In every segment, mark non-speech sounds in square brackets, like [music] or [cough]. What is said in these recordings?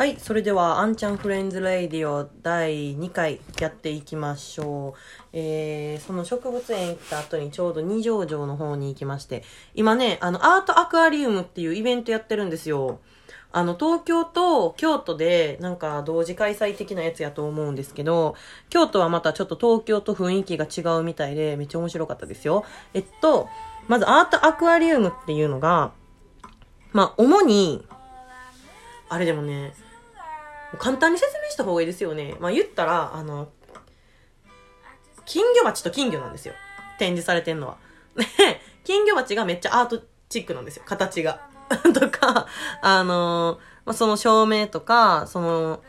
はい、それでは、あんちゃんフレンズレイディオ第2回やっていきましょう。えー、その植物園行った後にちょうど二条城の方に行きまして、今ね、あの、アートアクアリウムっていうイベントやってるんですよ。あの、東京と京都でなんか同時開催的なやつやと思うんですけど、京都はまたちょっと東京と雰囲気が違うみたいで、めっちゃ面白かったですよ。えっと、まずアートアクアリウムっていうのが、まあ、主に、あれでもね、簡単に説明した方がいいですよね。まあ言ったら、あの、金魚鉢と金魚なんですよ。展示されてんのは。で、金魚鉢がめっちゃアートチックなんですよ。形が。[laughs] とか、あのまあ、その照明とか、その、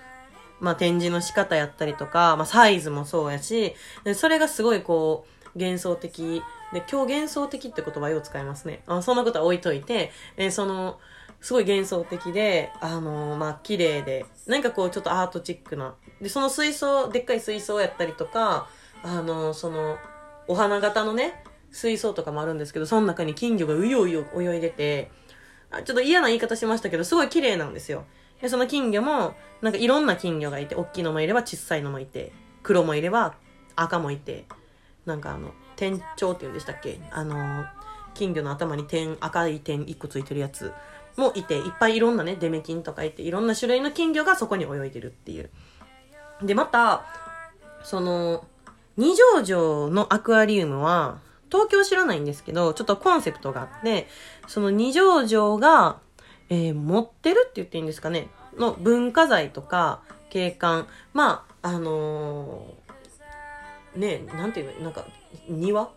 まあ、展示の仕方やったりとか、まあ、サイズもそうやし、でそれがすごいこう、幻想的。で、今日幻想的って言葉よう使いますね。あそんなことは置いといて、えその、すごい幻想的で、あのー、まあ、綺麗で、なんかこう、ちょっとアートチックな。で、その水槽、でっかい水槽やったりとか、あのー、その、お花型のね、水槽とかもあるんですけど、その中に金魚がうようよ泳いでて、あちょっと嫌な言い方しましたけど、すごい綺麗なんですよ。で、その金魚も、なんかいろんな金魚がいて、大きいのもいれば小さいのもいて、黒もいれば赤もいて、なんかあの、天頂って言うんでしたっけ？あのー、金魚の頭に点、赤い点1個ついてるやつ。もいて、いっぱいいろんなね、デメキンとかいて、いろんな種類の金魚がそこに泳いでるっていう。で、また、その、二条城のアクアリウムは、東京知らないんですけど、ちょっとコンセプトがあって、その二条城が、えー、持ってるって言っていいんですかね、の文化財とか景観、まあ、あのー、ね、なんていうの、なんか、庭？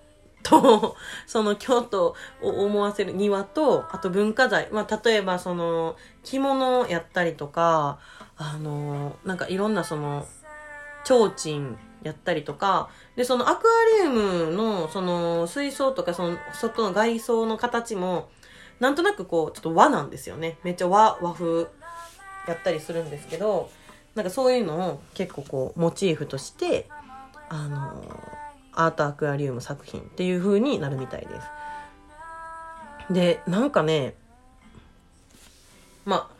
と、その京都を思わせる庭と、あと文化財。まあ、例えばその、着物やったりとか、あの、なんかいろんなその、提灯やったりとか、で、そのアクアリウムの、その、水槽とか、その、外の外装の形も、なんとなくこう、ちょっと和なんですよね。めっちゃ和、和風やったりするんですけど、なんかそういうのを結構こう、モチーフとして、あのアートアクアリウム作品っていう風になるみたいです。で、なんかね、まあ、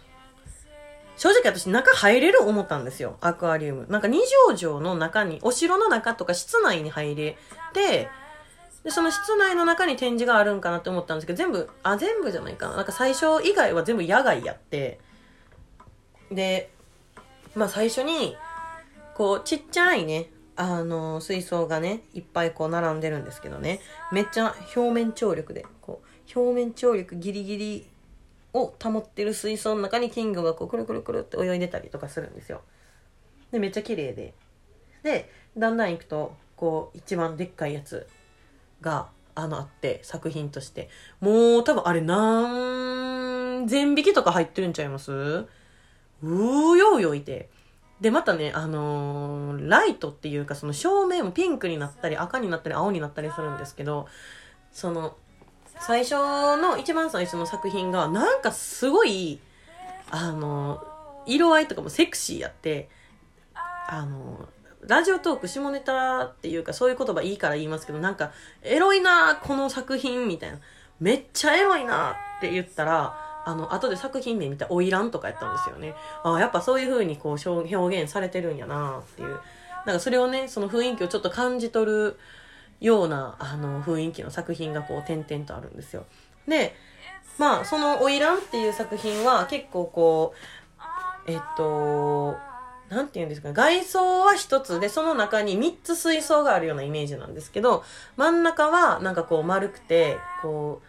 正直私中入れる思ったんですよ。アクアリウム。なんか二条城の中に、お城の中とか室内に入れて、で、その室内の中に展示があるんかなって思ったんですけど、全部、あ、全部じゃないかな。なんか最初以外は全部野外やって、で、まあ最初に、こう、ちっちゃいね、あの、水槽がね、いっぱいこう並んでるんですけどね、めっちゃ表面張力で、こう、表面張力ギリギリを保ってる水槽の中に金魚がこう、くるくるくるって泳いでたりとかするんですよ。で、めっちゃ綺麗で。で、だんだん行くと、こう、一番でっかいやつが、あの、あって、作品として。もう、多分あれ、何千匹とか入ってるんちゃいます？うーようよいて。で、またね、あのー、ライトっていうか、その照明もピンクになったり、赤になったり、青になったりするんですけど、その、最初の、一番最初の作品が、なんかすごい、あのー、色合いとかもセクシーやって、あのー、ラジオトーク下ネタっていうか、そういう言葉いいから言いますけど、なんか、エロいなこの作品、みたいな。めっちゃエロいなって言ったら、あの、後で作品名見た花魁とかやったんですよね。ああ、やっぱそういう風にこう表現されてるんやなっていう。なんかそれをね、その雰囲気をちょっと感じ取るような、あの、雰囲気の作品がこう、点々とあるんですよ。で、まあ、その花魁っていう作品は結構こう、えっと、なんて言うんですか。外装は一つで、その中に三つ水槽があるようなイメージなんですけど、真ん中はなんかこう丸くて、こう、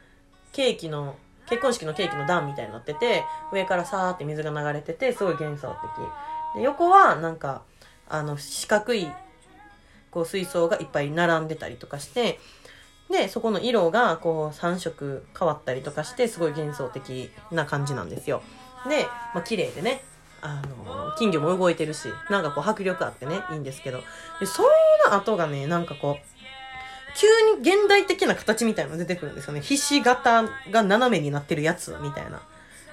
ケーキの結婚式のケーキの段みたいになってて、上からさーって水が流れてて、すごい幻想的。で横はなんか、あの、四角い、こう水槽がいっぱい並んでたりとかして、で、そこの色がこう3色変わったりとかして、すごい幻想的な感じなんですよ。で、まあ綺麗でね、あの、金魚も動いてるし、なんかこう迫力あってね、いいんですけど。で、その後がね、なんかこう、急に現代的な形みたいなの出てくるんですよね。ひし形が斜めになってるやつみたいな。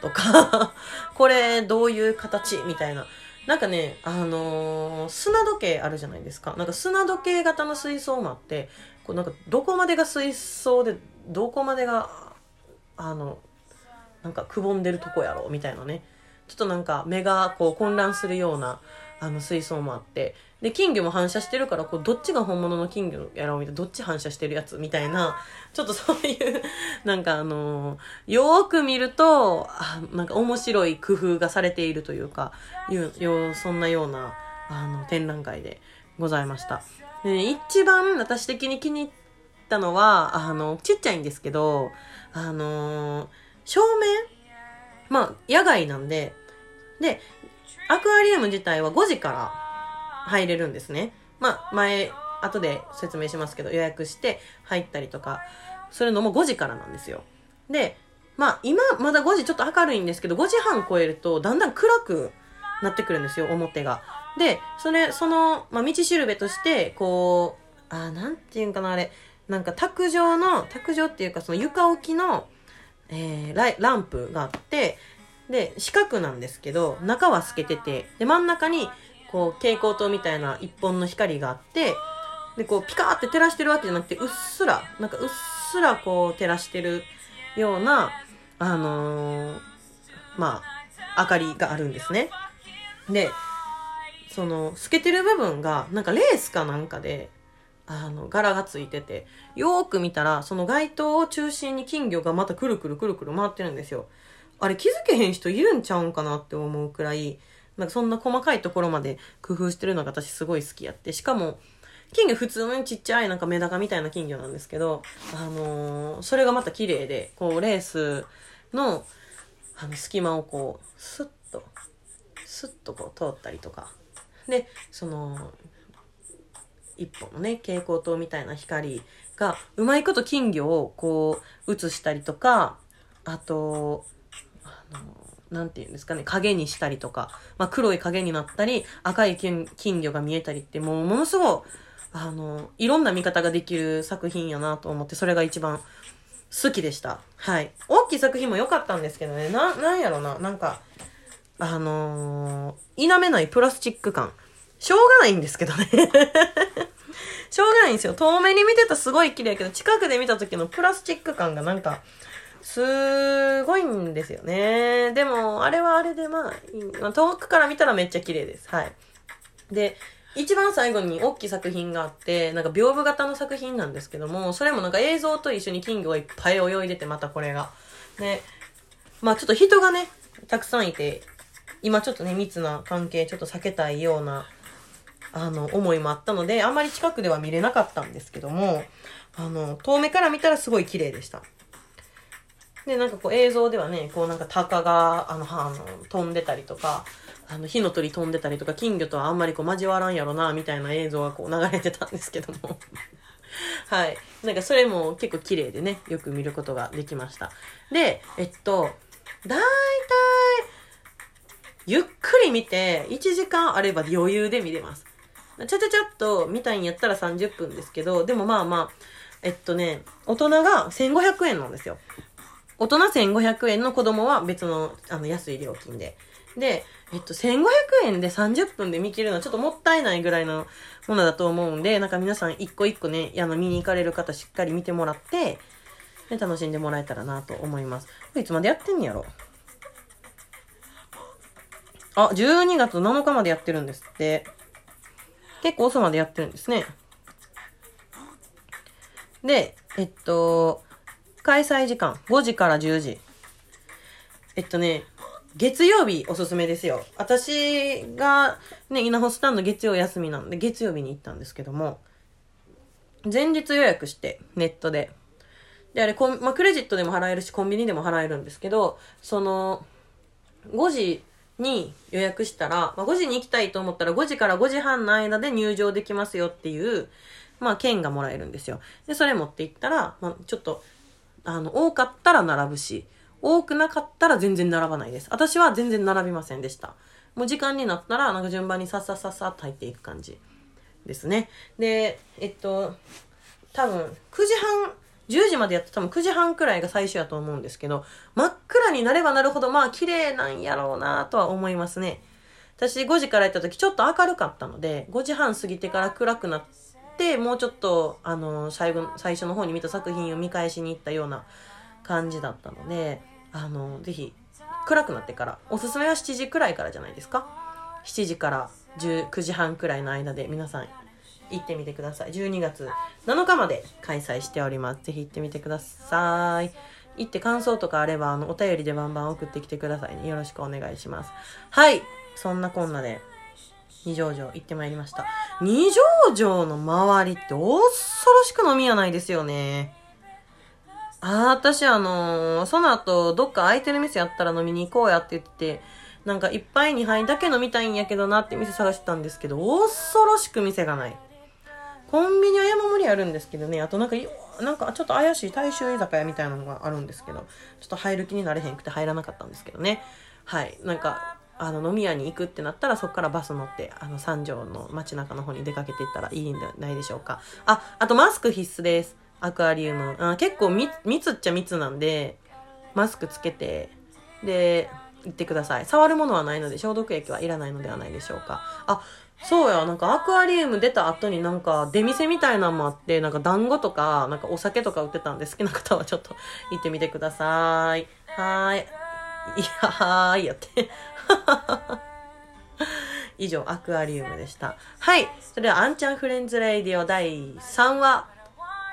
とか [laughs] これどういう形みたいな。なんかね、あのー、砂時計あるじゃないですか。なんか砂時計型の水槽もあって、こうなんかどこまでが水槽で、どこまでが、あの、なんかくぼんでるとこやろみたいなね。ちょっとなんか目がこう混乱するような、あの水槽もあって、で、金魚も反射してるから、こう、どっちが本物の金魚やろうみたいな、どっち反射してるやつみたいな、ちょっとそういう [laughs] なんかあのー、よーく見ると、あなんか面白い工夫がされているというか、いうよそんなような、あの、展覧会でございました。で、ね、一番私的に気に入ったのは、あの、ちっちゃいんですけど、あのー、照明まあ、野外なんで、で、アクアリウム自体は5時から入れるんですね。まあ、前、後で説明しますけど、予約して入ったりとかするのも5時からなんですよ。で、まあ、今、まだ5時ちょっと明るいんですけど、5時半超えると、だんだん暗くなってくるんですよ、表が。で、それ、その、まあ、道しるべとして、こう、あ、なんていうんかな、あれ、なんか卓上の、卓上っていうか、その床置きの、えー、ラランプがあって、で、四角なんですけど、中は透けてて、で、真ん中に、こう蛍光灯みたいな一本の光があってでこうピカーって照らしてるわけじゃなくてうっすらなんかうっすらこう照らしてるようなあのー、まあ明かりがあるんですね。でその透けてる部分がなんかレースかなんかであの柄がついててよーく見たらその街灯を中心に金魚がまたくるくるくるくる回ってるんですよ。あれ気づけへん人いるんちゃうんかなって思うくらいなんかそんな細かいところまで工夫してるのが私すごい好きやって。しかも、金魚普通にちっちゃいなんかメダカみたいな金魚なんですけど、あのー、それがまた綺麗で、こうレースの、あの隙間をこう、スッと、スッとこう通ったりとか。で、その、一本のね、蛍光灯みたいな光が、うまいこと金魚をこう、映したりとか、あと、あのーなんていうんですかね、影にしたりとか、まあ、黒い影になったり、赤い金魚が見えたりって、もうものすごい、あの、いろんな見方ができる作品やなと思って、それが一番好きでした。はい。大きい作品も良かったんですけどね、な、なんやろな、なんか、あのー、否めないプラスチック感。しょうがないんですけどね [laughs] しょうがないんですよ。遠目に見てたすごい綺麗やけど、近くで見た時のプラスチック感がなんか、すごいんですよね。でも、あれはあれでまあ、遠くから見たらめっちゃ綺麗です。はい。で、一番最後に大きい作品があって、なんか屏風型の作品なんですけども、それもなんか映像と一緒に金魚がいっぱい泳いでて、またこれが。で、まあちょっと人がね、たくさんいて、今ちょっとね、密な関係ちょっと避けたいような、あの、思いもあったので、あんまり近くでは見れなかったんですけども、あの、遠目から見たらすごい綺麗でした。で、なんかこう映像ではね、こうなんか鷹が、あの、あの、飛んでたりとか、あの、火の鳥飛んでたりとか、金魚とはあんまりこう交わらんやろな、みたいな映像がこう流れてたんですけども。[laughs] はい。なんかそれも結構綺麗でね、よく見ることができました。で、えっと、だいたい、ゆっくり見て、1時間あれば余裕で見れます。ちゃちゃちゃっと見たいんやったら30分ですけど、でもまあまあ、えっとね、大人が1500円なんですよ。大人1500円の子供は別の、あの、安い料金で。で、えっと、1500円で30分で見切るのはちょっともったいないぐらいのものだと思うんで、なんか皆さん一個一個ね、あの、見に行かれる方しっかり見てもらって、で楽しんでもらえたらなと思います。いつまでやってんやろ？あ、12月7日までやってるんですって。結構遅までやってるんですね。で、えっと、開催時間5時から10時。えっとね、月曜日おすすめですよ。私がね、稲穂スタンド月曜休みなんで月曜日に行ったんですけども、前日予約してネットで。で、あれ、まあ、クレジットでも払えるし、コンビニでも払えるんですけど、その、5時に予約したら、まあ、5時に行きたいと思ったら5時から5時半の間で入場できますよっていう、まあ、券がもらえるんですよ。で、それ持って行ったら、まあ、ちょっとあの、多かったら並ぶし、多くなかったら全然並ばないです。私は全然並びませんでした。もう時間になったら、なんか順番にさっさっさっさっと入っていく感じですね。で、えっと、多分、9時半、10時までやって多分9時半くらいが最初やと思うんですけど、真っ暗になればなるほど、まあ綺麗なんやろうなとは思いますね。私5時から行った時ちょっと明るかったので、5時半過ぎてから暗くなっ、もうちょっと、あの、最後、最初の方に見た作品を見返しに行ったような感じだったので、あの、ぜひ、暗くなってから。おすすめは7時くらいからじゃないですか？7時から9時半くらいの間で皆さん行ってみてください。12月7日まで開催しております。ぜひ行ってみてください。行って感想とかあれば、あの、お便りでバンバン送ってきてくださいね。よろしくお願いします。はい。そんなこんなで、二条城行ってまいりました。二条城の周りって恐ろしく飲み屋ないですよね。あー、私あのーその後、どっか空いてる店やったら飲みに行こうやって言って、なんか一杯二杯だけ飲みたいんやけどなって店探してたんですけど、恐ろしく店がない。コンビニは山盛りあるんですけどね、あとなんか、なんかちょっと怪しい大衆居酒屋みたいなのがあるんですけど、ちょっと入る気になれへんくて入らなかったんですけどね。はい。なんか、あの飲み屋に行くってなったらそこからバス乗ってあの三条の街中の方に出かけていったらいいんじゃないでしょうかああとマスク必須ですアクアリウムあ結構密密っちゃ密なんでマスクつけてで行ってください触るものはないので消毒液はいらないのではないでしょうかあそうや、なんかアクアリウム出た後になんか出店みたいなのもあって、なんか団子とか、なんかお酒とか売ってたんで好きな方はちょっと行ってみてください。はーい。いやはーいやって。[laughs] 以上、アクアリウムでした。はい。それでは、アンちゃんフレンズレイディオ第3話、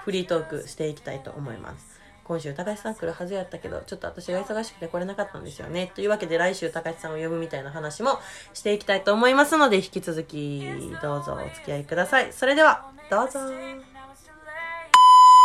フリートークしていきたいと思います。今週、高橋さん来るはずやったけど、ちょっと私が忙しくて来れなかったんですよね。というわけで、来週、高橋さんを呼ぶみたいな話もしていきたいと思いますので、引き続き、どうぞお付き合いください。それでは、どうぞ。